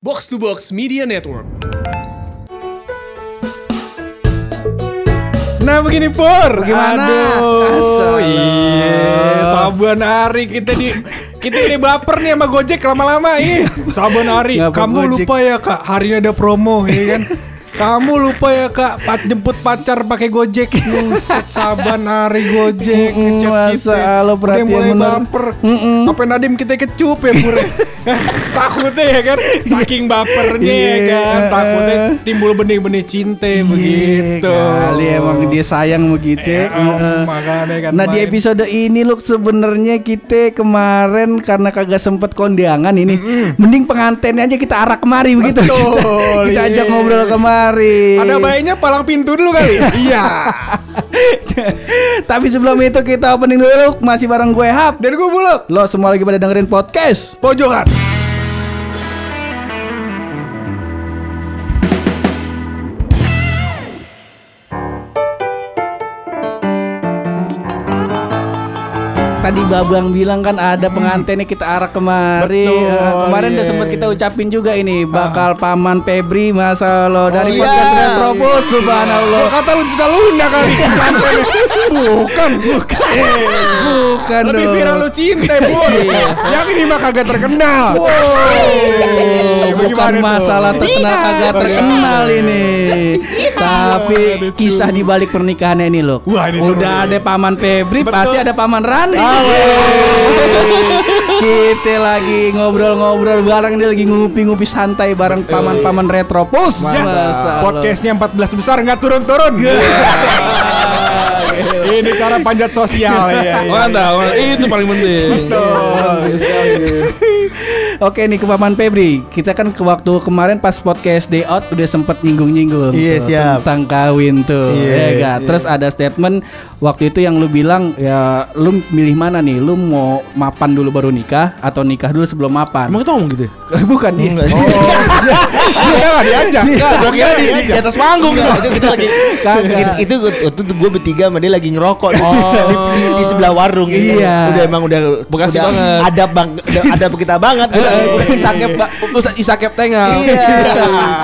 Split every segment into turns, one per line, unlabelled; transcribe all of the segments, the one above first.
Box to Box Media Network.
Nah begini Pur
Bagaimana?
Aduh. Iya Saban hari kita di Kita ini baper nih sama Gojek lama-lama Ih Saban hari
Ngapa
Kamu
Gojek?
lupa ya kak Hari ini ada promo ya kan kamu lupa ya kak Pat jemput pacar pakai Gojek Saban hari Gojek ngechat
masa lo
Udah
perhatian
mulai
bener.
baper Apa Nadim kita kecup ya Pur Takutnya ya kan Saking bapernya ya
Iya.
kan Takutnya timbul benih-benih cinta begitu
Iya, Kali emang dia sayang begitu. Heeh.
makanya kan
Nah di
main.
episode ini loh sebenarnya kita kemarin karena kagak sempet kondangan ini, mending pengantennya aja kita arak kemari begitu.
Betul,
kita ajak
iya.
ngobrol kemari.
Ada bayinya palang pintu dulu kali. iya.
Tapi sebelum itu kita opening dulu masih bareng gue Hap.
Dan gue buluk.
Lo semua lagi pada dengerin podcast.
Pojokan.
Tadi Babang bilang kan ada pengantinnya kita arak kemari.
Betul,
Eh, kemarin udah
iya.
sempat kita ucapin juga ini bakal paman Febri masa lo dari
iya.
podcast Retropus subhanallah.
Gue kata lu cinta luna kali. Bukan. Bukan.
Bukan
Lebih
dong.
viral lu cinta, Bu. Yang ini mah kagak terkenal.
Oh, bukan
Bagaimana tuh?
masalah terkenal kagak terkenal ini. Tapi kisah di balik pernikahannya ini loh.
Wah, ini
Udah ada paman Febri,
Betul.
pasti ada paman Rani. Kita lagi ngobrol-ngobrol bareng dia lagi ngupi-ngupi santai bareng paman-paman Retropus.
Ya, podcastnya 14 besar nggak turun-turun. Ini cara panjat sosial ya.
Mantap, mantap. itu paling penting.
Oke nih ke Paman Febri Kita kan ke waktu kemarin pas podcast day out Udah sempet nyinggung-nyinggung
Iya,
tuh,
siap.
Tentang kawin tuh
Iya,
ya gak?
iya.
Terus ada statement Waktu itu yang lu bilang Ya lu milih mana nih Lu mau mapan dulu baru nikah Atau nikah dulu sebelum mapan
Emang kita ngomong gitu ya?
Bukan dia
Dia nggak diajak.
Gua kira di, di atas panggung
Enggak, itu kita lagi itu itu gue bertiga sama dia lagi ngerokok di, di, di, di sebelah warung gitu.
Iya.
udah emang udah
Bekasi
udah
banget.
ada bang udah ada kita banget
Isakep, Ustaz Isakep tengah.
iya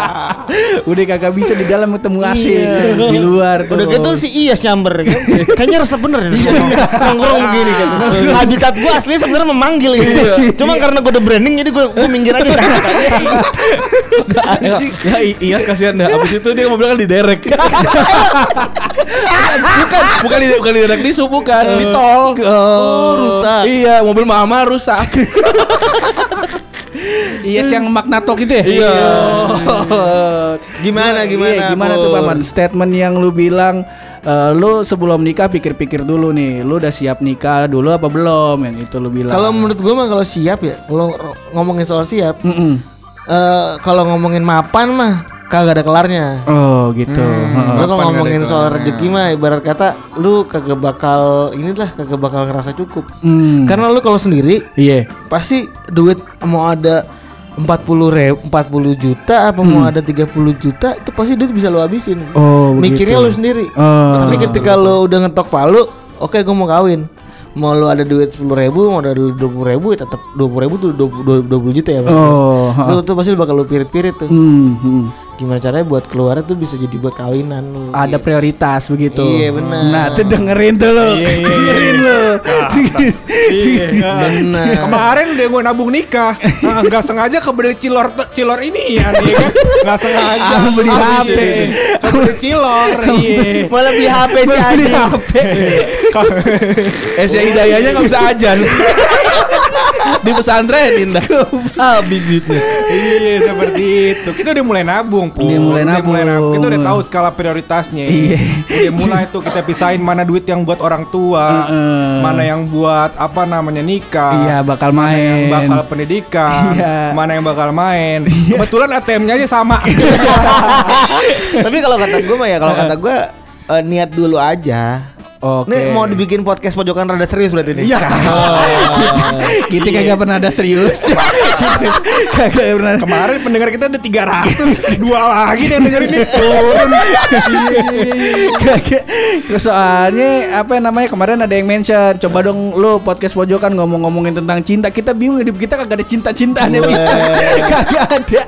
Udah kagak bisa di dalam ketemu
Iya.
Di luar tuh
udah gitu si Iyas nyamber kan. kayaknya resep bener nih nongkrong begini kan habitat gue asli sebenarnya memanggil gitu cuma karena gue udah branding jadi gue gue minggir aja Iya.
Ya, ya, Iyas kasihan dah. Abis itu dia mobil kan di derek. bukan, bukan di bukan di derek di bukan di tol.
Oh,
rusak.
Iya, mobil mama rusak.
Iya yang magnatok itu ya?
Iya.
Gimana, gimana,
Iya, gimana
Pur?
tuh Paman? Statement yang lu bilang eh, lu sebelum nikah pikir-pikir dulu nih, lu udah siap nikah dulu apa belum? Yang itu lu bilang.
kalau menurut gue mah kalau siap ya kalau ngomongin soal siap
Mm-mm.
eh kalau ngomongin mapan mah kagak ada kelarnya.
Oh, gitu. Heeh.
Lu kalau ngomongin soal rezeki mah ibarat kata lu kagak bakal inilah kagak bakal ngerasa cukup.
Hmm.
Karena lu kalau sendiri
Iya.
pasti duit mau ada 40 ribu, 40 juta apa mau ada 30 juta itu pasti duit bisa lu habisin.
Hmm. Oh,
Mikirnya
begitu.
lu sendiri.
Oh.
Tapi ketika lu udah ngetok palu, oke gue mau kawin. Mau lu ada duit 10 ribu, mau ada duit 20 ribu, ya tetap 20 ribu tuh 20, 20 juta ya mas.
Oh.
Itu tuh pasti bakal lu pirit-pirit tuh.
Hmm, hmm.
Gimana caranya buat keluarnya tuh bisa jadi buat kawinan lu.
Ada prioritas begitu.
Iya, benar.
Nah, tuh dengerin tuh lu.
Iya, iya, iya,
dengerin lu.
Iya.
Bener.
Kemarin dia gue nabung nikah, nah, nggak sengaja kebeli cilor cilor ini ya, nih kan? Nggak sengaja.
Ah, beli HP.
Kebeli cilor, iya.
Malah beli HP sih
Beli
aja.
HP.
Eh, si Hidayahnya nggak bisa ajan. di pesantrenin dah. Habis duitnya.
Iya seperti itu. Kita udah mulai nabung, Pur.
Udah mulai nabung.
Kita udah tahu skala prioritasnya.
Iya.
Udah mulai tuh kita pisahin mana duit yang buat orang tua, mana yang buat apa namanya nikah.
Iya, bakal
Mana yang
main.
bakal pendidikan,
Iya.
mana yang bakal main. Kebetulan ATM-nya aja sama.
Tapi kalau kata gue mah ya kalau kata gue eh, niat dulu aja.
Oke.
Nih mau dibikin podcast pojokan rada serius berarti nih.
Iya.
Kita kagak pernah ada serius. Kagak pernah.
Kemarin pendengar kita udah 300 Dua lagi yang dengerin ini Turun
Kagak. Terus soalnya apa namanya kemarin ada yang mention, coba dong lu podcast pojokan ngomong-ngomongin tentang cinta. Kita bingung hidup kita kagak ada cinta-cintaan ya bisa. kagak ada.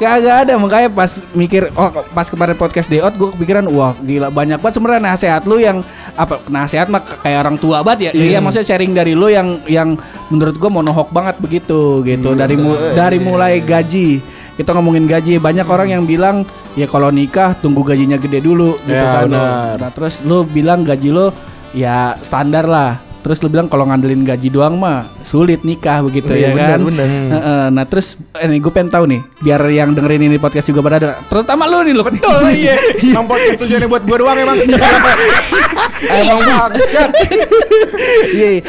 Kagak ada makanya pas mikir oh pas kemarin podcast Deot gue kepikiran wah gila banyak banget sebenarnya nasihat lu yang apa nasihat mah kayak orang tua banget ya. Iya. Maksudnya sharing dari lu yang yang menurut gue monohok banget begitu gitu. Dari mu- dari mulai gaji. Kita ngomongin gaji banyak orang yang bilang ya kalau nikah tunggu gajinya gede dulu gitu
Ya,
kan. nah terus lu bilang gaji lu ya standar lah terus lu bilang kalau ngandelin gaji doang mah sulit nikah begitu ya
Iya, benar,
kan
benar.
Heeh, nah terus ini gue pengen tahu nih biar yang dengerin ini podcast juga pada ada terutama lu nih lu
Betul iya Emang podcast tujuannya buat gue doang emang Emang bagus ya
Iya, iya.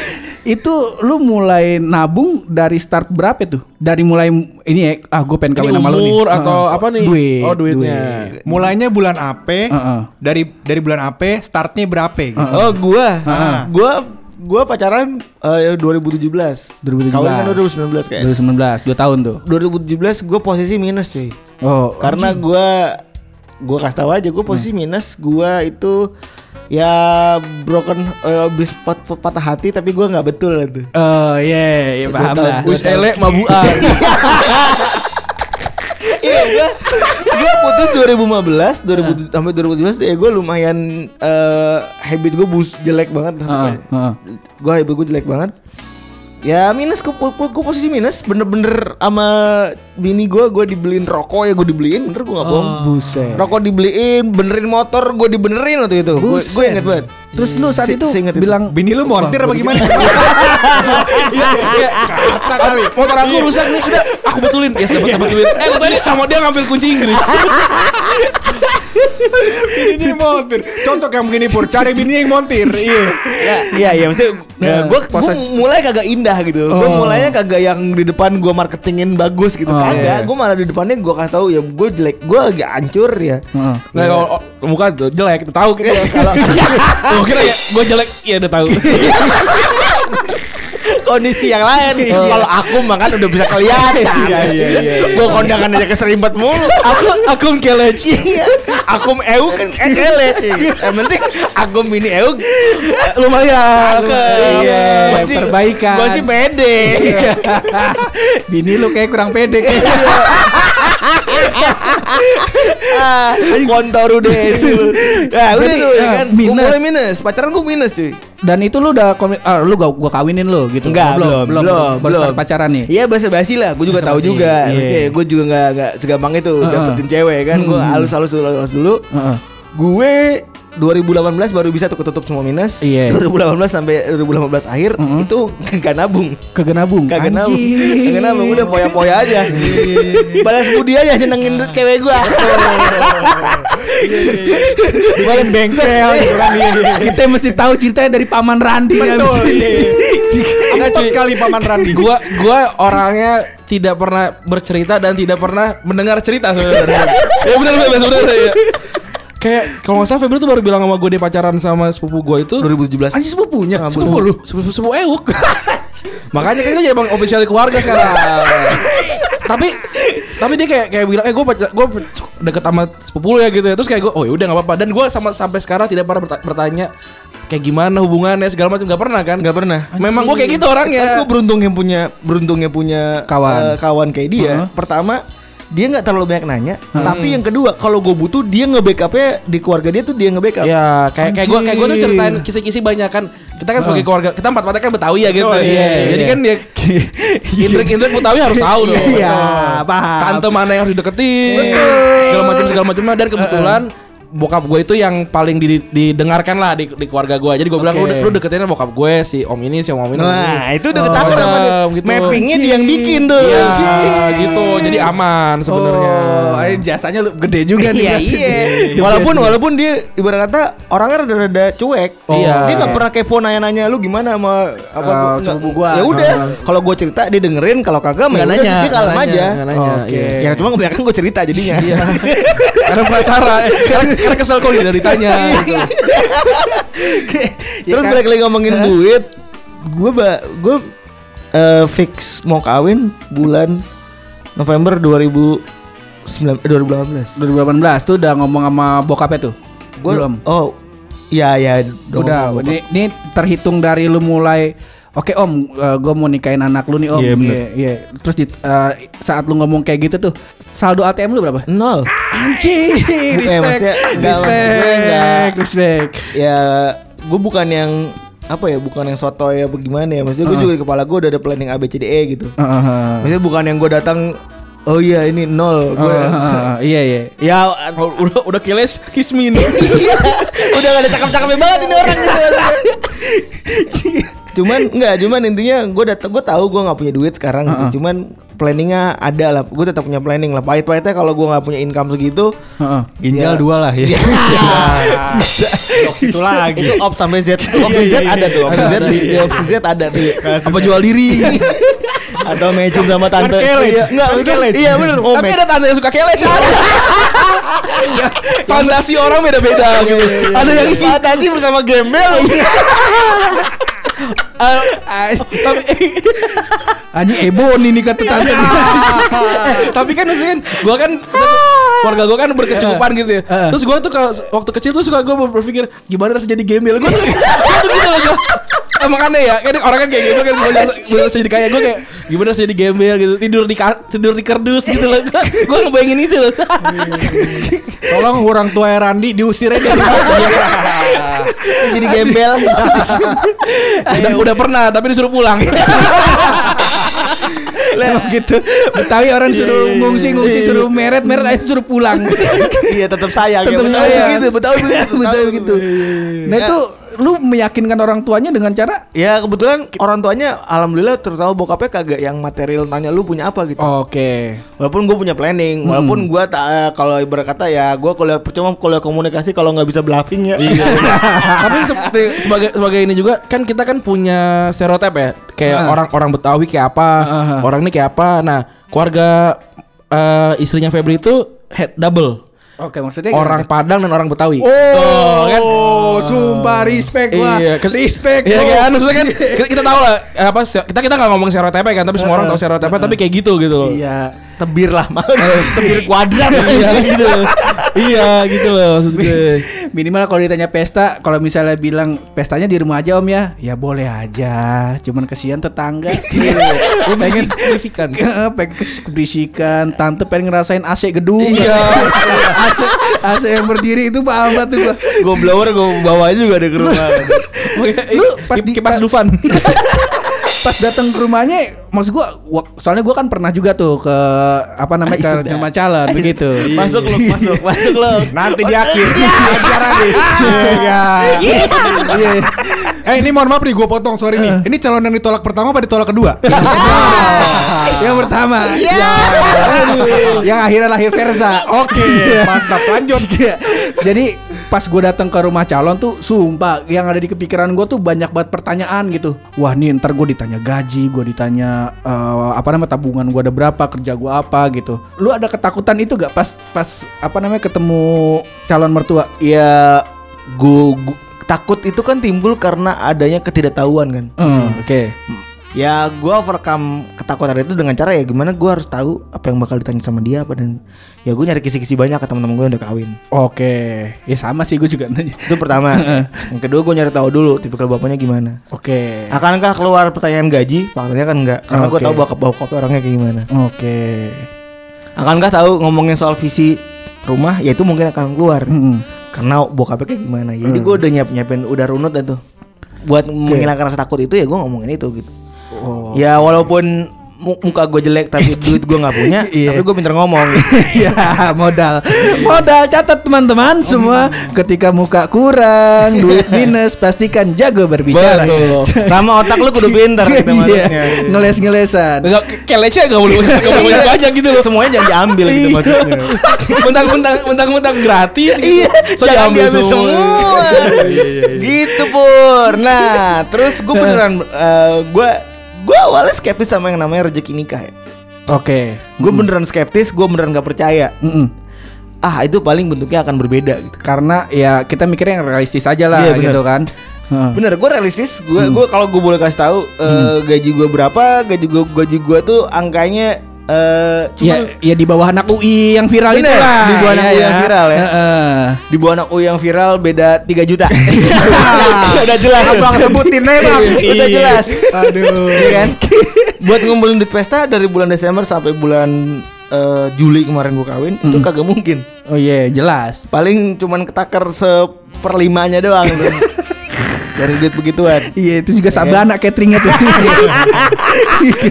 Itu lu mulai nabung dari start berapa tuh? Dari mulai ini ya, ah gue pengen kawin sama lu nih.
umur atau
Heeh.
apa nih?
Duit.
Oh, duitnya.
Mulainya bulan AP
Heeh.
Dari dari bulan AP Startnya berapa gitu
Oh gua,
Heeh.
gua gua pacaran eh, 2017.
2017.
Kawin kan 2019 kayak.
2019, 2 tahun tuh.
2017 gua posisi minus cuy.
Oh,
Karena gua gua kasih tahu aja gua posisi minus, gua itu ya broken eh, habis pat- patah hati tapi gua nggak betul itu.
Oh iya, iya paham
tahun
lah.
Wis elek mabuan.
Iya gua gua putus 2015, 2000 sampai 2017 ya gua lumayan eh, habit gua bus jelek banget.
Heeh, heeh.
Gua habit gua jelek banget. Ya minus gue posisi minus bener-bener sama bini gue gue dibeliin rokok ya gue dibeliin bener gue nggak bohong
Buset.
rokok dibeliin benerin motor gue dibenerin waktu itu gue gue inget banget
Terus lu saat itu
itu.
bilang
Bini lu montir apa gimana? Iya, iya. Kata kali.
Motor aku rusak nih, udah aku betulin. Ya, saya betulin. Eh, lu tadi sama dia ngambil kunci Inggris.
Bini montir. Cocok yang begini pur. Cari bini yang montir. Iya.
ya iya iya maksudnya
Nah,
gue mulai kagak indah gitu gue
Oh.
mulainya kagak yang di depan gue marketingin bagus gitu
Oh,
kagak
iya.
gue malah di depannya gue kasih tahu ya gue jelek gue agak hancur ya
Heeh.
Nggak, kalau oh, muka tuh jelek, tahu kita. Kalau oh, kira ya gue jelek, iya udah tahu.
kondisi yang lain. Kalau aku makan udah bisa kelihatan.
Iya, iya, iya, iya.
gue kondangan aja keserimbat mulu.
Aku akum kelec.
iya. Akum eu kan eh kelet sih yang penting akum ini eu
Lumayan.
Iya,
Gua sih-
perbaikan.
gua sih pede.
Bini lu kayak kurang pede. Kayaknya.
Kontor udah sih nah udah tuh ya
ah,
kan
minus.
mulai minus pacaran gue minus cuy
Dan itu lu udah komit ah lu gua, gua kawinin lu gitu.
Enggak,
Oh,
belum, belum, belum.
start pacaran nih.
Iya basa basi lah, gue juga tahu
Basa-basi,
juga.
iya.
Maksudnya gue juga nggak nggak segampang itu dapetin cewek kan. Gue
Hmm.
halus halus dulu, halus dulu.
Heeh.
Gue 2018 baru bisa tuh ketutup semua minus.
Iya.
2018 sampai 2018 akhir
Mm-mm.
itu kagak nabung.
Kagak nabung.
Kagak nabung.
Anjing.
Kagak nabung udah poya-poya aja. Balas budi aja nyenengin cewek gua.
Dibalas bengkel gitu kan. Iya, iya.
Kita mesti tahu ceritanya dari paman Randi
Betul.
mesti.
Iya. Empat kali paman Randi.
Gua gua orangnya tidak pernah bercerita dan tidak pernah mendengar cerita sebenarnya. ya benar benar benar ya. Kayak kalau nggak salah Febri tuh baru bilang sama gue dia pacaran sama sepupu gue itu
2017.
Anjing sepupunya.
sepupu lu sepupu sepupu euk. Makanya kan dia emang official keluarga sekarang. tapi tapi dia kayak kayak bilang eh gue gue deket sama sepupu lu ya gitu ya terus kayak gue oh ya udah nggak apa-apa dan gue sama sampai sekarang tidak pernah berta- bertanya kayak gimana hubungannya segala macam nggak pernah kan
Gak pernah.
memang gue kayak gitu orangnya
Gue beruntung yang punya beruntungnya punya
Kawan.
eh, kawan kayak dia.
Heeh.
Pertama dia nggak terlalu banyak nanya. Tapi yang kedua kalau gue butuh dia nge-backupnya di keluarga dia tuh dia nge-backup.
Ya kayak kayak gue kayak gue tuh ceritain kisi-kisi banyak kan kita kan sebagai keluarga kita empat empatnya kan Betawi ya gitu.
Oh, iya,
Jadi
iya.
kan dia intrik-intrik Betawi harus tahu dong.
Iya, paham.
Tante mana yang harus dideketin segala macam segala macamnya dan kebetulan bokap gue itu yang paling di- didengarkan lah di, di keluarga gue. Jadi gue bilang lu,
Oke.
lu deketinnya bokap gue si om ini si om ini. om ini.
Nah, itu udah
Oh,
ketahuan sama
gitu.
Mappingnya dia yang bikin tuh.
Iya gitu. Jadi aman sebenarnya.
Oh, ayo jasanya lu gede juga nih.
Iya iya. Walaupun walaupun dia ibarat kata orangnya rada-rada cuek.
Oh. Iya.
Dia nggak pernah kepo nanya-nanya lu gimana sama apa
Eh, sepupu
nggak-
gua.
Ya udah,
Ah.
kalau gue cerita dia dengerin, kalau kagak mah
Nggak
ya
nanya,
dia kalem aja.
Oke.
iya.
Ya cuma kebanyakan gue cerita jadinya.
Iya. karena penasaran, karena, karena kesel kok dia ditanya. gitu.
Terus balik lagi ngomongin duit, gue ba gue eh, fix mau kawin bulan November 2009 eh, 2018.
2018 tuh udah ngomong sama bokapnya tuh.
Gua
Belum.
Oh, iya ya.
Udah, ini, ini terhitung dari lu mulai Oke om, gue mau nikahin anak lu nih om.
Iya, bener.
Iya, iya. Terus di, eh, saat lu ngomong kayak gitu tuh, saldo ATM lu berapa?
Nol.
Anjing,
Bukan,
respect,
maksudnya enggak, maksud gue
respect,
enggak.
respect.
Ya, gue bukan yang apa ya, bukan yang soto ya bagaimana ya. Maksudnya gue juga di kepala gue udah ada planning A B C D E gitu.
Heeh.
Maksudnya bukan yang gue datang Oh iya ini nol gue.
Iya iya.
Ya
udah udah kiles kismin.
udah gak ada cakep-cakepnya banget ini orang gitu. cuman enggak, cuman intinya gue datang gue tahu gue nggak punya duit sekarang gitu. Cuman planningnya ada lah. Gue tetap punya planning lah. Pahit-pahitnya kalau gue nggak punya income segitu,
Heeh.
Ginjal
Ya.
dua lah ya. itu lagi.
itu op sampai Z. Opsi Z ada tuh. Opsi Z di, opsi Z ada tuh.
Apa jual diri?
Atau matching sama tante. Iya, enggak. Iya bener. Oh,
Tapi ada tante yang suka keles. Fantasi orang beda-beda gitu. Ada yang
fantasi bersama gembel.
Tapi
Anjing Ebon ini kata tante.
tapi kan maksudnya kan gua kan keluarga gua kan berkecukupan gitu ya.
Heeh.
Terus gua tuh kalau waktu kecil tuh suka gua berpikir gimana rasanya jadi gembel. Tuh, gua tuh gitu loh gua. Emang aneh ya, kan orang kan kayak gitu kan gua jadi kayak gua kayak gimana rasanya jadi gembel gitu, tidur di tidur di kardus gitu loh. Gua ngebayangin itu loh.
Tolong orang tua Randi diusir aja.
Jadi gembel.
udah, udah pernah tapi disuruh pulang.
Emang gitu. Betawi orang suruh ngungsi ngungsi suruh meret meret aja suruh pulang.
Iya tetap sayang.
Tetap
Betawi
sayang.
begitu, Betawi begitu,
Betawi gitu. Nah itu lu meyakinkan orang tuanya dengan cara
Ya kebetulan orang tuanya alhamdulillah terutama bokapnya kagak yang material tanya lu punya apa gitu.
Oke.
Walaupun gue punya planning, walaupun gue tak eh, kalau ibarat kata ya gue kuliah percuma kuliah komunikasi kalau nggak bisa bluffing ya.
Tapi se- sebagai sebagai ini juga kan kita kan punya stereotip ya. Kayak orang-orang Betawi kayak apa,
Ah.
orang ini kayak apa. Nah, keluarga eh, istrinya Febri itu head double.
Oke maksudnya
Orang Padang dan orang Betawi.
Oh,
kan?
sumpah respect gua.
Iya, ke-
respect.
Iya kan, maksudnya kan kita, kita tahu lah eh, apa kita kita nggak ngomong stereotipnya kan, tapi semua orang tahu stereotipnya, tapi kayak gitu gitu loh.
Iya.
Tebir lah, tebir kuadrat.
iya gitu loh. iya gitu loh maksud gue.
Minimal kalau ditanya pesta, kalau misalnya bilang pestanya di rumah aja om ya, ya boleh aja. Cuman kesian tetangga. Gue pengen
Berisikan.
pengen keberisikan. Tante pengen ngerasain AC gedung.
Iya.
AC, AC yang berdiri itu banget tuh gua.
blower gue bawa juga deh ke rumah.
Lu pas di-
kipas Dufan.
Pas datang ke rumahnya, maksud gua, gua- soalnya gua kan pernah juga tuh ke apa namanya ke rumah calon begitu.
masuk lu, masuk, masuk lu.
Nanti di akhir acara nih. Iya. Iya. Eh ini mohon maaf nih gue potong sorry nih. Ini calon yang ditolak pertama apa ditolak kedua?
yang pertama. Ya. yang akhirnya lahir Versa.
Oke, mantap lanjut.
Iya. Jadi pas gue datang ke rumah calon tuh sumpah yang ada di kepikiran gue tuh banyak banget pertanyaan gitu. Wah nih ntar gue ditanya gaji, gue ditanya eh, apa namanya tabungan gue ada berapa, kerja gue apa gitu. Lu ada ketakutan itu gak pas pas apa namanya ketemu calon mertua?
Ya gue takut itu kan timbul karena adanya ketidaktahuan kan.
Hmm, Oke.
Ya gue overcome ketakutan itu dengan cara ya gimana gue harus tahu apa yang bakal ditanya sama dia apa dan ya gue nyari kisi-kisi banyak ke teman-teman gue yang udah kawin.
Oke. Ya sama sih gue juga nanya.
Itu pertama. yang kedua gue nyari tahu dulu tipikal bapaknya gimana.
Oke.
Akankah keluar pertanyaan gaji? Faktanya kan enggak. Karena gue tahu bapak bapak orangnya kayak gimana.
Oke.
Akankah tahu ngomongin soal visi rumah? Ya itu mungkin akan keluar.
Mm-mm.
Karena bokapnya kayak gimana. Jadi gue udah nyiap nyiapin udah runut dah tuh. Buat menghilangkan rasa takut itu ya gue ngomongin itu gitu.
Oh.
Ya walaupun mu- muka gue jelek tapi duit gue nggak punya,
Iya.
tapi gue pinter ngomong.
ya modal modal catat teman-teman semua ketika muka kurang duit minus pastikan jago berbicara
Betul.
Sama otak lu kudu pinter gitu
Iya,
maksudnya.
ngeles-ngelesan
Enggak kelece enggak boleh enggak boleh banyak gitu loh.
Semuanya jangan diambil gitu
Iya.
maksudnya.
Mentang-mentang mentang-mentang gratis gitu.
Iya,
So
jangan
diambil
diambil semua. gitu pur. Nah, terus gue beneran gue gue awalnya skeptis sama yang namanya rezeki nikah ya.
oke
Gue beneran skeptis, gue beneran gak percaya.
Mm-mm.
Ah itu paling bentuknya akan berbeda gitu.
karena ya kita mikirnya yang realistis aja lah
Iya, bener.
gitu kan Heeh.
Bener, gue realistis. Gue
Hmm.
gue kalau gue boleh kasih tahu eh, gaji gue berapa, gaji gue gaji gue tuh angkanya eh
Ya,
cuma
ya di bawah anak UI yang viral itu lah.
di bawah anak
Iya,
UI yang viral ya.
Heeh.
di bawah anak U yang viral beda 3 juta. Udah jelas.
Abang sebutin aja bang.
Udah jelas.
Aduh.
Iya kan? Buat ngumpulin duit pesta dari bulan Desember sampai bulan eh, Juli kemarin gue kawin itu kagak mungkin.
Oh iya, jelas.
Paling cuman ketakar seperlimanya doang dari duit begituan.
Iya, itu juga sabana cateringnya tuh.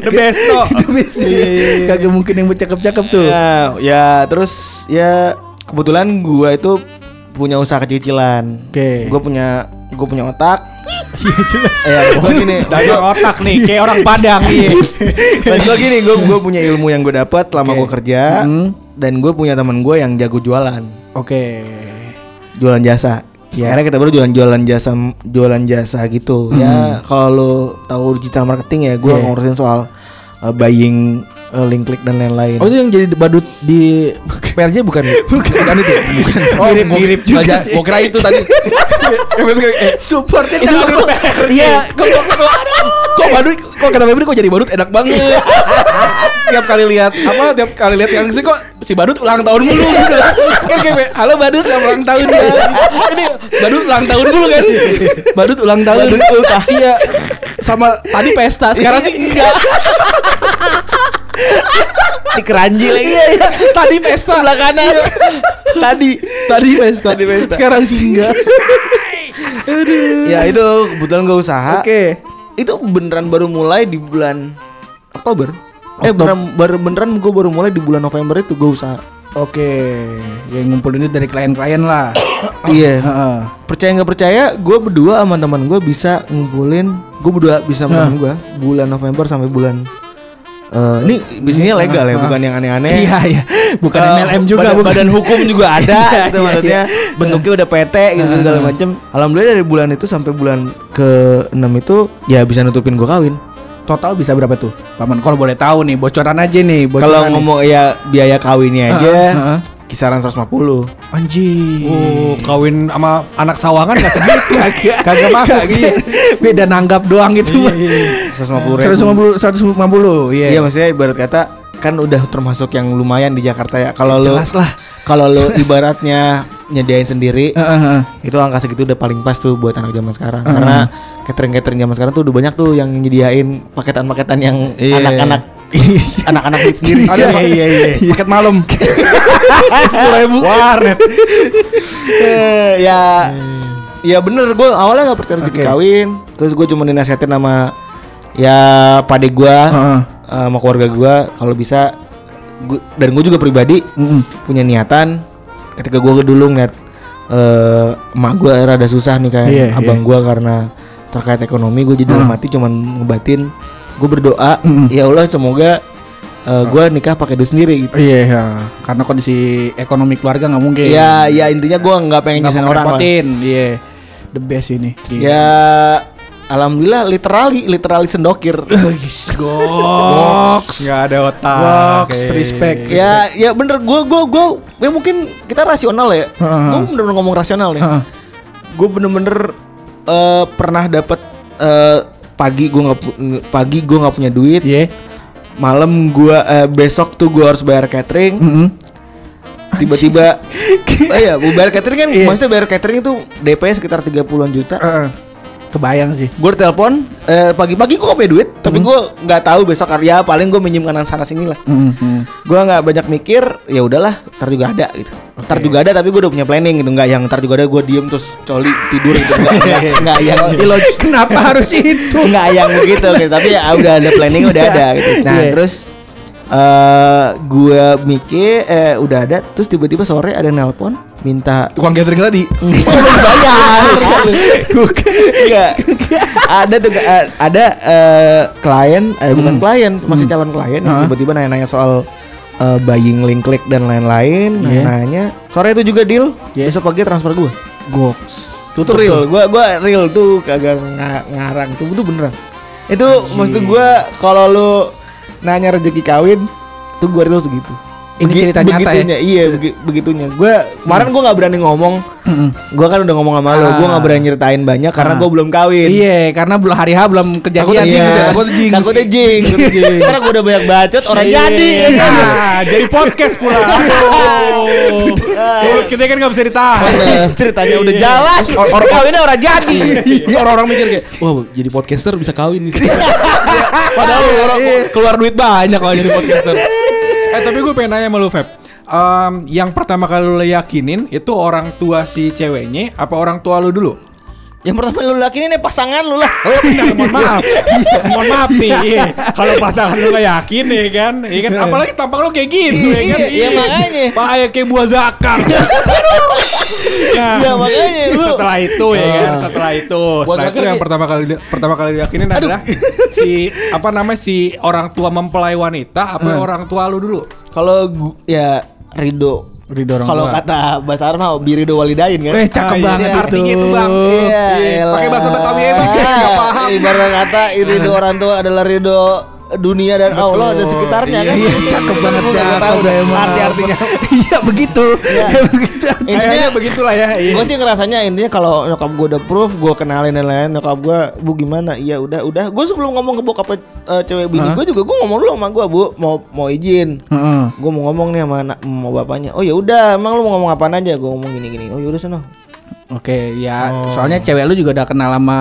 The best toh.
Itu bisa. Kagak mungkin yang bercakap-cakap tuh.
Ya, ya terus ya kebetulan gua itu punya usaha kecil-kecilan.
Oke.
Gue punya gue punya otak.
Iya jelas.
Ya, gue gini.
Dari otak nih kayak orang Padang nih.
Dan gue gini, gue gue punya ilmu yang gue dapat selama
Oke.
gue kerja.
Hmm.
Dan gue punya teman gue yang jago jualan,
Oke.
jualan jasa.
Ya.
Akhirnya kita baru jualan jualan jasa, jualan jasa gitu. Ya kalau lo tahu digital marketing ya, gue
Hmm. Iya.
ngurusin soal uh, buying, uh, link klik dan lain-lain.
Oh itu yang jadi badut di PRJ bukan? Bukan, itu. Bukan. Oh, mirip, mirip juga. Gua kira itu tadi. Eh,
Supportnya
itu kok, iya, kok, kok, kok, kok badut, kok kata Febri kok jadi badut enak banget. tiap kali lihat apa, tiap kali lihat yang sih kok si badut ulang tahun dulu gitu. Kan kayak halo badut selamat ulang tahun ya. Ini badut ulang tahun dulu kan. Badut ulang tahun. Iya. Sama tadi pesta, sekarang sih enggak.
di keranji lagi.
Iya, iya. Tadi pesta sebelah kanan. Tadi, tadi pesta. Tadi pesta. Sekarang sih enggak.
ya itu kebetulan gue usaha.
Oke.
Itu beneran baru mulai di bulan Oktober. Eh beneran baru beneran gue baru mulai di bulan November itu gue usaha.
Oke. Yang ngumpulin itu dari klien-klien lah.
Iya.
Heeh.
Percaya nggak percaya, gue berdua sama teman gue bisa ngumpulin. Gue berdua bisa sama teman gue bulan November sampai bulan. Eh ini bisnisnya legal ya, bukan yang aneh-aneh.
Iya, iya. Bukan
Eh,
MLM juga,
badan,
bukan.
badan hukum juga ada
Iya,
gitu
iya,
maksudnya
iya.
bentuknya udah PT gitu segala macem alhamdulillah dari bulan itu sampai bulan ke 6 itu ya bisa nutupin gue kawin
Total bisa berapa tuh? Paman kalau boleh tahu nih, bocoran aja nih, bocoran.
kalau ngomong ya biaya kawinnya aja
Heeh, heeh.
Kisaran 150
Anjing.
Oh, kawin sama anak sawangan gak segitu. Kagak masuk gitu.
Beda nanggap doang gitu.
Iya,
150 ribu
150 150. Iya.
Iya maksudnya ibarat kata kan udah termasuk yang lumayan di Jakarta ya. Kalau lo
Jelas lah.
kalau lo ibaratnya nyediain sendiri
Heeh, heeh.
itu angka segitu udah paling pas tuh buat anak zaman sekarang.
Heeh.
Karena catering-catering zaman sekarang tuh udah banyak tuh yang nyediain paketan-paketan yang
Iya.
anak-anak anak-anak duit sendiri.
Ada iya iya iya.
Paket malam.
Sepuluh ribu. Warnet.
Eh, ya ya bener gue awalnya nggak percaya rezeki
Oke.
kawin terus gue cuma dinasihatin sama ya pade gue
Heeh.
sama keluarga gue kalau bisa gua, dan gue juga pribadi
Mm-mm.
punya niatan ketika gue dulu ngeliat eh emak gue rada susah nih kan
Iya,
abang gue karena terkait ekonomi gue jadi dalam hati cuman ngebatin gue berdoa
Mm-mm.
ya Allah semoga eh, gue nikah pakai duit sendiri gitu
Iya, ya. karena kondisi ekonomi keluarga nggak mungkin.
ya ya intinya gue nggak pengen nyusahin orang
repotin. Iya, the best ini.
Ya alhamdulillah literally literally sendokir.
Goks. Gak ada otak.
Goks,
Oke.
respect.
ya ya bener gue gue gue ya mungkin kita rasional ya.
Heeh.
Gue bener-bener ngomong rasional nih.
Heeh.
Gue bener-bener eh, pernah dapat eh, pagi gue nggak pagi gue nggak punya duit.
Iya.
Malam gue eh, besok tuh gue harus bayar catering.
Mm-mm.
Tiba-tiba oh gue bayar catering kan
Iya.
maksudnya bayar catering itu DP sekitar 30-an juta.
Heeh. Kebayang sih.
gue telepon eh, pagi-pagi gue gak punya duit tapi gue nggak tahu besok hari ya paling gue minjem kanan sana sini lah.
Mm-mm.
gue nggak banyak mikir ya udahlah ntar juga ada gitu. Ntar juga ada tapi gue udah punya planning gitu. Nggak yang ntar juga ada gue diem terus coli tidur gitu. Nggak nggak- yang
Kenapa harus itu?
nggak yang begitu gitu. Tapi ya udah ada planning udah ada gitu. Nah
Iya.
terus eh gue mikir eh udah ada terus tiba-tiba sore ada yang nelpon minta
Tukang catering tadi.
Enggak. ada tuh eh, ada eh, klien eh bukan klien masih calon klien
Hmm.
Tiba-tiba nanya-nanya soal eh, buying link klik dan lain-lain
Iya.
nanya sore itu juga deal
Yes.
besok pagi transfer gue
Goks.
itu tuh real gua gua real tuh kagak nga- ngarang tuh itu beneran itu maksud gua kalau lu nanya rezeki kawin tuh gua real segitu
Ini
Begi-
cerita nyata ya?
begitunya, Iya, begi- begitunya. Gue kemarin gue nggak berani ngomong. Gue kan udah ngomong sama lo, gue nggak berani nyeritain banyak karena gue belum kawin.
Iya, karena belum hari H belum kejadian.
Takutnya jinx ya,
Iya,
takutnya jinx.
takutnya jinx. Karena gue udah banyak bacot, orang
Iya.
jadi. ya?
Nah, jadi podcast pula. Aduh. Mulut kita kan nggak bisa ditahan.
Ceritanya udah jalan.
Or- or-
kawinnya orang jadi.
Orang-orang mikir kayak, wah jadi podcaster bisa kawin nih. Padahal orang keluar duit banyak kalau jadi podcaster.
Eh tapi gue pengen nanya sama lu Feb. Em, yang pertama kali lu yakinin itu orang tua si ceweknya apa orang tua lu dulu?
Yang pertama lu laki ini pasangan lu lah.
Oh benar, mohon maaf. mohon maaf nih. iya. Kalau pasangan lu gak yakin ya kan, ya kan. Apalagi tampang lu kayak gitu ya kan.
Iya, makanya.
Bahaya kayak buah zakar.
Iya, makanya lu-
Setelah itu ya kan, setelah itu, setelah itu yang pertama kali pertama kali diyakinin adalah si apa namanya si orang tua mempelai wanita apa orang tua lu dulu?
Kalau ya Rido.
Ridho orang
Kalau kata bahasa Arab mah Birido Walidain kan.
Eh, cakep
Ah, iya,
banget
iya,
itu.
artinya itu, Bang.
Iya,
Iya, pakai bahasa Betawi aja, Bang. Nggak paham.
Ibarat kata ridho orang tua adalah ridho dunia dan Allah dan sekitarnya kan.
Iya, cakep banget cakep
tahu
dah emang.
arti-artinya.
Iya, begitu.
Iya.
Ya, begitu.
Intinya
begitulah ya. Iya.
Gue sih ngerasanya intinya kalau nyokap gue udah proof, gue kenalin dan lain nyokap gue, bu gimana? Iya udah udah. Gue sebelum ngomong ke bokap eh, cewek bini gue juga gue ngomong dulu sama gue bu mau mau izin.
Heeh.
Gue mau ngomong nih sama anak mau bapaknya. Oh ya udah, emang lu mau ngomong apaan aja? Gue ngomong gini gini. Oh ya udah sana.
Oke, ya soalnya cewek lu juga udah kenal sama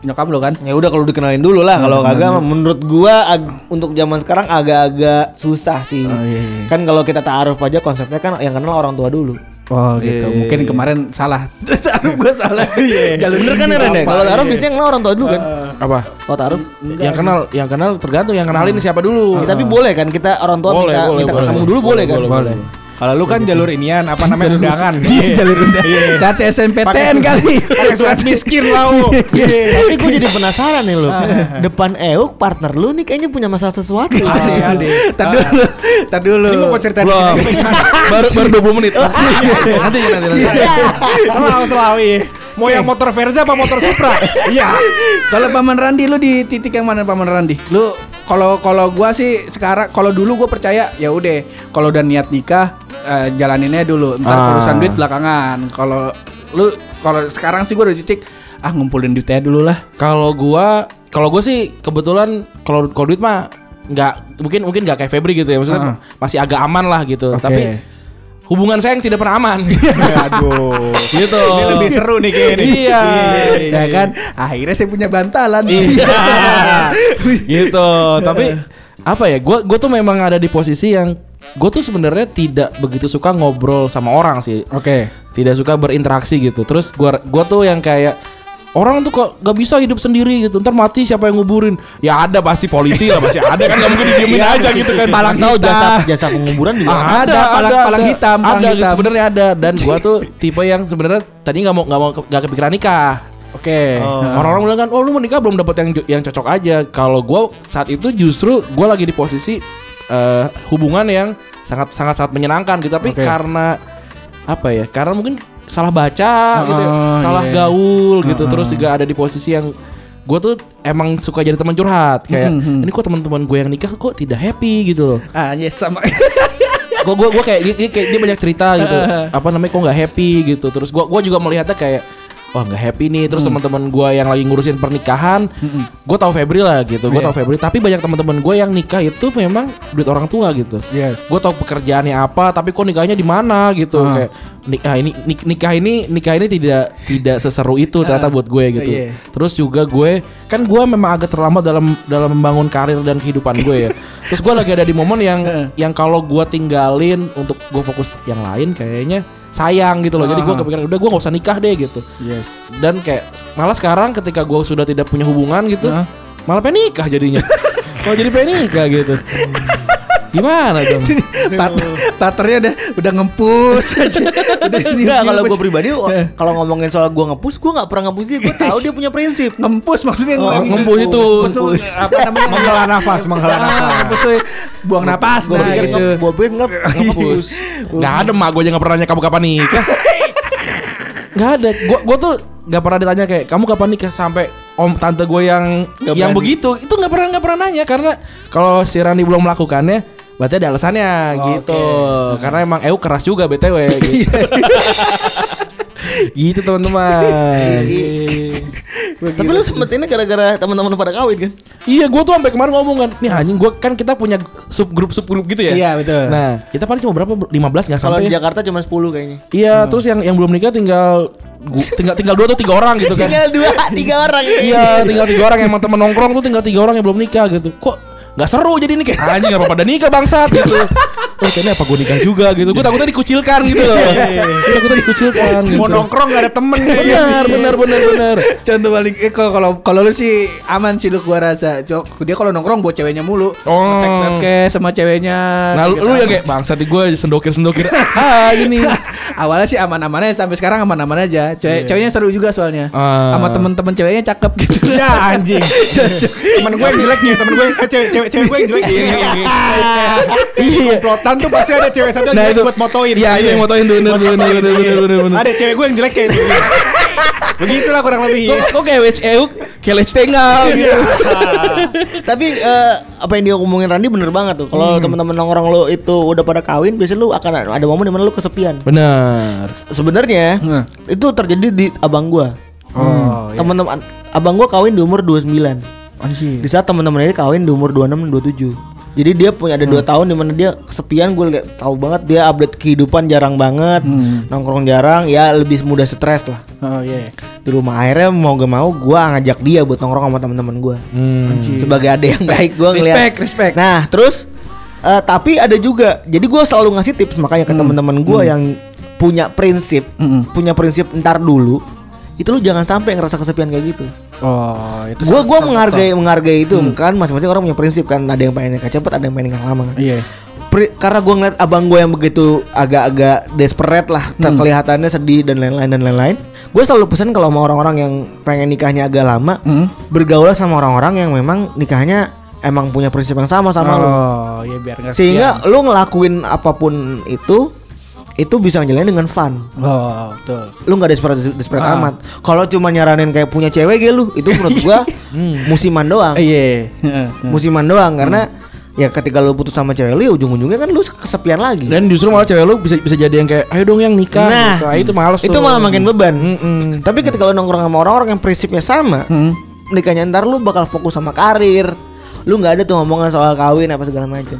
nyokap lu kan?
Ya udah kalau dikenalin dulu lah. Kalau kagak mah menurut gua ag- untuk zaman sekarang agak-agak susah sih.
Oh, iya, iya.
Kan kalau kita taaruf aja konsepnya kan yang kenal orang tua dulu.
Oh gitu. Mungkin kemarin salah. Taruh gue salah. Jalur
Bener kan Ren ya? Kalau taaruf biasanya kenal orang tua dulu kan.
Apa?
Kalau taaruf.
Yang kenal, yang kenal tergantung yang kenalin siapa dulu.
Ya, tapi boleh kan kita orang tua
Boleh,
minta,
boleh,
minta
boleh.
ketemu dulu boleh, kan?
Boleh.
Kalau lu kan jalur inian apa namanya undangan.
Iya, jalur undangan.
Iya.
SNPTN
Pakai
kali.
Pakai surat miskin lau.
Tapi gue jadi penasaran nih lo. Depan Euk partner lu nih kayaknya punya masalah sesuatu.
Tar dulu. Tar dulu.
Ini mau
Belum. baru baru 20 menit. nanti nanti nanti.
Selalu selalu iya. Mau yang motor Verza apa motor Supra? Iya.
Kalau Paman Randi lu di titik yang mana Paman Randi? Lu kalau kalau gua sih sekarang kalau dulu gue percaya ya udah kalau udah niat nikah eh, jalaninnya dulu ntar
Ah.
urusan duit belakangan. Kalau lu kalau sekarang sih gue udah titik ah ngumpulin duitnya dulu lah.
Kalau gua, kalau gua sih kebetulan kalau kalau duit mah nggak mungkin mungkin nggak kayak Febri gitu ya maksudnya masih agak aman lah gitu.
Oke.
Tapi hubungan saya yang tidak pernah aman.
Aduh.
gitu.
Ini lebih seru nih kayaknya. nih.
Iya.
ya kan akhirnya saya punya bantalan.
Iya. gitu. Tapi apa ya? Gue gue tuh memang ada di posisi yang gue tuh sebenarnya tidak begitu suka ngobrol sama orang sih.
Oke.
Tidak suka berinteraksi gitu. Terus gua gua tuh yang kayak Orang tuh kok gak bisa hidup sendiri gitu Ntar mati siapa yang nguburin Ya ada pasti polisi lah Pasti ada kan Gak mungkin didiemin aja gitu kan
Palang
tahu jasa jasa penguburan juga.
Ah, ada, palang- palang hitam, palang
ada gitu,
hitam.
sebenarnya ada dan gua tuh tipe yang sebenarnya tadi nggak mau nggak mau nggak kepikiran nikah
Oke.
Orang-orang bilang kan, oh lu menikah belum dapat yang yang cocok aja. Kalau gue saat itu justru gue lagi di posisi eh, hubungan yang sangat sangat sangat menyenangkan gitu. Tapi
Oke.
karena apa ya? Karena mungkin salah baca gitu, ya,
Oh,
salah
iya.
gaul gitu. Terus juga ada di posisi yang gue tuh emang suka jadi teman curhat. Kayak
Mhm.
ini kok teman-teman gue yang nikah kok tidak happy gitu loh.
Ah, yes sama.
gue gue gue kayak dia, dia kayak dia banyak cerita gitu apa namanya kok nggak happy gitu terus gue gue juga melihatnya kayak wah nggak happy nih. Terus teman-teman gue yang lagi ngurusin pernikahan gue tahu Febri lah gitu gue
Iya.
tahu Febri. Tapi banyak teman-teman gue yang nikah itu memang duit orang tua gitu.
Yes.
gue tahu pekerjaannya apa tapi kok nikahnya di mana gitu.
Ah.
kayak nikah ini nik- nikah ini nikah ini tidak tidak seseru itu ternyata buat gue gitu.
Iya.
terus juga gue kan gue memang agak terlambat dalam dalam membangun karir dan kehidupan gue ya. Terus gue lagi ada di momen yang yang kalau gue tinggalin untuk gue fokus yang lain kayaknya sayang gitu loh. Jadi gue kepikiran udah gue nggak usah nikah deh gitu.
Yes.
dan kayak malah sekarang ketika gue sudah tidak punya hubungan gitu
Hah?
malah pengen nikah jadinya. Kalau jadi pengen nikah gitu gimana dong
Partnernya udah udah ngempus aja. Udah
kalau gue
ngempus.
pribadi o- kalau ngomongin soal gue ngepus, gue nggak pernah ngepus dia. Gue tahu dia punya prinsip.
ngempus maksudnya
Oh,
ngempus.
ngempus itu.
Ngempus. Apa namanya?
Menghela nafas, menghela
Ah,
nafas.
ngempus buang napas
Gue
nah
pikir
gitu.
gue pikir nge- ngepus.
Nggak ada mak gue aja nggak pernah nanya kamu kapan nikah. Nggak ada. Gue gue tuh nggak pernah ditanya kayak kamu kapan nikah sampai om tante gue yang
Nggak
yang
berani.
begitu itu nggak pernah nggak pernah nanya karena kalau si Rani belum melakukannya Berarti ada alasannya gitu. Karena emang EU keras juga BTW gitu. gitu teman-teman.
Tapi lu sempet ini gara-gara teman-teman pada kawin kan?
Iya, gue tuh sampai kemarin ngomong kan, nih anjing gue kan kita punya subgrup subgrup gitu ya.
Iya, betul.
Nah, kita paling cuma berapa? 15 nggak
Kalau
sampai.
di
ya?
Jakarta cuma 10 kayaknya.
Iya, terus yang yang belum nikah tinggal gu- tinggal tinggal dua atau tiga orang gitu kan.
Tinggal dua, tiga orang.
Iya, tinggal tiga orang emang temen nongkrong tuh tinggal tiga orang yang belum nikah gitu. Kok nggak seru jadi ini kayak anjing apa pada nikah bangsat gitu. Oh, kayaknya apa gue nikah juga gitu. Gue takutnya dikucilkan gitu loh. Gue takutnya dikucilkan gitu.
Mau nongkrong gak ada temen
Benar, benar, benar, benar.
Contoh paling eh, kalau kalau lu sih aman sih lu gua rasa. Cok, dia kalau nongkrong buat ceweknya mulu.
Oh.
Sama ceweknya.
Nah, lu,
gitu.
lu yang kayak bangsat gue sendokir-sendokir. Ah, ini.
Awalnya sih aman-aman aja sampai sekarang aman-aman aja. Cewek ceweknya seru juga soalnya.
Ah.
Sama temen-temen ceweknya cakep gitu.
Ya anjing Temen gue yang jelek nih Temen gue eh, cewek, cewek, cewek gue yang jelek Iya Komplotan tuh pasti ada cewek satu yang
Nah,
jelek buat motoin
Iya, itu yang motoin bener, bener, bener,
iya.
bener, bener, bener.
Ada cewek gue yang jelek kayak gitu Begitulah kurang lebih
Kok,
ya
kok kayak WCU kayak lec tengah gitu.
Tapi eh, apa yang dia ngomongin Randi bener banget tuh. Kalau teman-teman nongkrong lu itu udah pada kawin, biasanya lu akan ada momen di mana lu kesepian.
Benar.
Sebenarnya
Hmm.
itu terjadi di abang gua.
Oh,
Teman-teman abang gua kawin di umur 29.
Anjir.
Di saat teman-teman ini kawin di umur 26 27. Jadi dia punya ada dua tahun di mana dia kesepian gue liat tahu banget dia update kehidupan jarang banget nongkrong jarang ya lebih mudah stres lah
Oh iya.
di rumah akhirnya mau gak mau gue ngajak dia buat nongkrong sama teman-teman gue
Hmm.
sebagai adik yang baik gue ngeliat
Respect, respect.
nah terus eh, tapi ada juga jadi gue selalu ngasih tips makanya ke teman-teman gue yang punya prinsip
Mm-mm.
punya prinsip ntar dulu itu lu jangan sampai ngerasa kesepian kayak gitu
Oh, itu
gua
salah
menghargai menghargai itu kan? Masing-masing orang punya prinsip kan? Ada yang pengen nikah cepet ada yang pengen nikah lama kan.
Iya.
Pri- karena gue ngeliat abang gue yang begitu agak-agak desperate lah ter- kelihatannya sedih dan lain-lain dan lain-lain. Gue selalu pesan kalau sama orang-orang yang pengen nikahnya agak lama
Hmm.
bergaul sama orang-orang yang memang nikahnya emang punya prinsip yang sama sama lo
Oh, iya biar nggak
sehingga lu ngelakuin apa pun itu itu bisa ngejalanin dengan fun.
Oh, betul.
lu nggak desperate desperate
Ah.
amat kalau cuma nyaranin kayak punya cewek gitu lu itu menurut gua musiman doang
Iya. Heeh.
musiman doang karena ya ketika lu putus sama cewek lu ya ujung-ujungnya kan lu kesepian lagi
Dan justru malah cewek lu bisa bisa jadi yang kayak ayo dong yang nikah.
Nah,
gitu. Ah, itu males
itu
tuh.
malah makin beban
Mm-mm.
tapi ketika lu nongkrong sama orang-orang yang prinsipnya sama
Hmm.
nikahnya ntar lu bakal fokus sama karir lu nggak ada tuh ngomongan soal kawin apa segala macam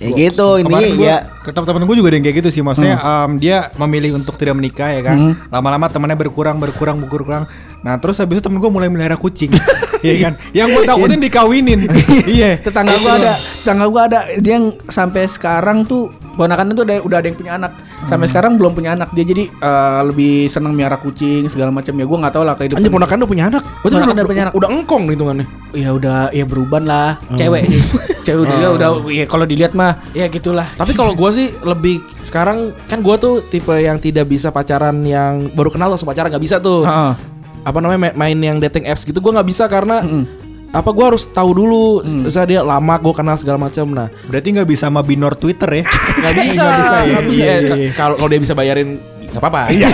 ya gitu intinya
Kemarin gua,
ya.
ke teman-teman gue juga ada yang kayak gitu sih. Maksudnya em, dia memilih untuk tidak menikah ya kan? Lama-lama temannya berkurang berkurang berkurang nah terus habis itu temen gue mulai melihara kucing Iya kan yang gue takutin dikawinin iya
Tetangga gua ada, tetangga gua ada dia yang sampai sekarang tuh ponakannya tuh udah, udah ada yang punya anak. Sampai sekarang belum punya anak. Dia jadi eh, lebih senang miara kucing segala macam ya. Gua nggak tahu lah kehidupan.
Anjir ponakan udah punya anak. Berarti
Ponakan
udah,
udah punya anak.
udah engkong nih hitungannya.
ya udah ya beruban lah. Cewek sih. Cewek dia udah ya kalau dilihat mah ya gitulah.
Tapi kalau gua sih lebih sekarang kan gua tuh tipe yang tidak bisa pacaran yang baru kenal langsung pacaran nggak bisa tuh.
Heeh.
Apa namanya ma- main yang dating apps gitu gua nggak bisa karena apa gua harus tahu dulu misalnya dia lama gua kenal segala macam. Nah
berarti nggak bisa sama binor twitter ya?
Nggak bisa.
Nggak bisa ya. Iya, iya, iya.
kalau kalau dia bisa bayarin nggak apa-apa.
Iya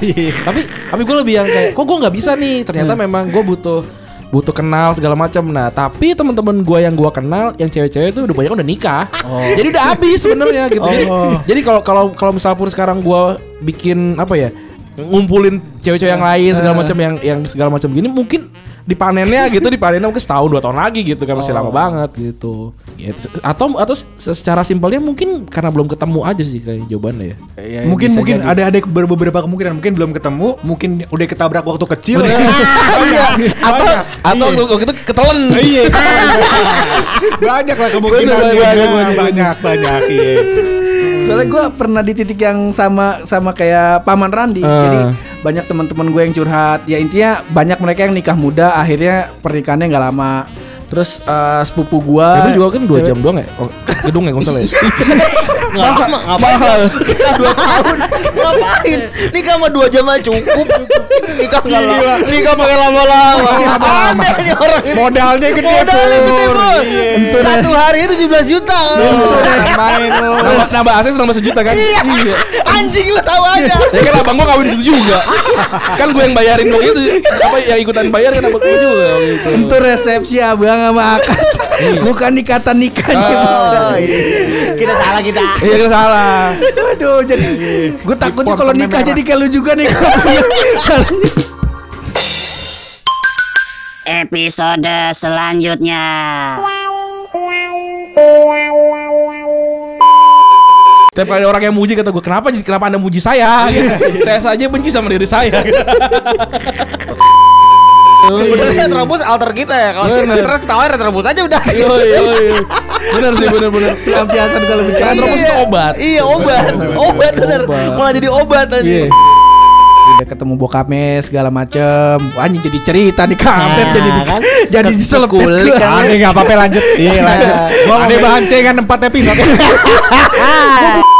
iya
tapi tapi gue lebih yang kayak kok gue nggak bisa nih? Ternyata memang gue butuh butuh kenal segala macam. Nah tapi teman-teman gue yang gue kenal yang cewek-cewek itu udah banyak udah nikah. Jadi udah habis sebenarnya gitu. Jadi jadi kalau kalau kalau misal pun sekarang gue bikin apa ya ngumpulin cewek-cewek yang lain segala macam yang yang segala macam gini mungkin dipanennya gitu dipanennya mungkin setahun dua tahun lagi gitu kan masih lama banget gitu Gitu. atau atau secara simpelnya mungkin karena belum ketemu aja sih kayak jawabannya ya
Ya,
mungkin mungkin
jadi.
ada ada ber- beberapa kemungkinan mungkin belum ketemu mungkin udah ketabrak waktu kecil ya.
iya atau
Banyak.
atau
Iya.
waktu itu ketelen
iya banyak lah kemungkinan
Bener,
banyak
banyak,
banyak
banyak,
banyak, iya
Soalnya gue pernah di titik yang sama sama kayak paman Randi.
Eh.
Jadi banyak teman-teman gue yang curhat. Ya intinya banyak mereka yang nikah muda, akhirnya pernikahannya nggak lama. Terus eh, sepupu gue.
Itu juga kan 2 jam doang ya? Oh, gedung ya kalau salah ya?
nggak lama ngapain nikah dua tahun. Ngapain? Nikah sama dua jam aja cukup. Nikah nggak lama. Nikah pakai lama-lama. Aneh nih orang ini.
Modalnya gede
modalnya gede bos
Iya.
satu hari itu 17 juta.
Main lu.
Nambah, nambah akses nambah sejuta kan?
iya. Anjing lu tahu aja.
Ya kan abang gua kawin di situ juga. kan gue yang bayarin dong itu. Apa yang ikutan bayar kan abang gua juga gitu.
Itu. Resepsi abang sama akad. Bukan nikatan nikahnya.
Oh, iya. Kita salah kita.
Iya kita salah.
Aduh, jadi gue takutnya kalau nikah
merah.
jadi kayak lu juga nih.
Episode selanjutnya.
Tiap kali ada orang yang muji kata gue kenapa jadi kenapa anda muji saya? Gitu. saya saja benci sama diri saya.
Sebenarnya Retrobus alter kita ya. Kalau terus ketawa Retrobus aja udah.
Yo yo yo. Bener sih bener bener.
Lampiasan kalau bicara.
Retrobus itu obat.
Iya obat. Obat bener. Malah jadi obat
Iya.
tadi.
Udah ketemu bokapnya segala macem Anjing jadi cerita nih kampret
Nah,
jadi
kan?
jadi diselip
Kulik kan.
Aneh nggak apa-apa lanjut. Iya lanjut. Ada bahan cengan 4 episode.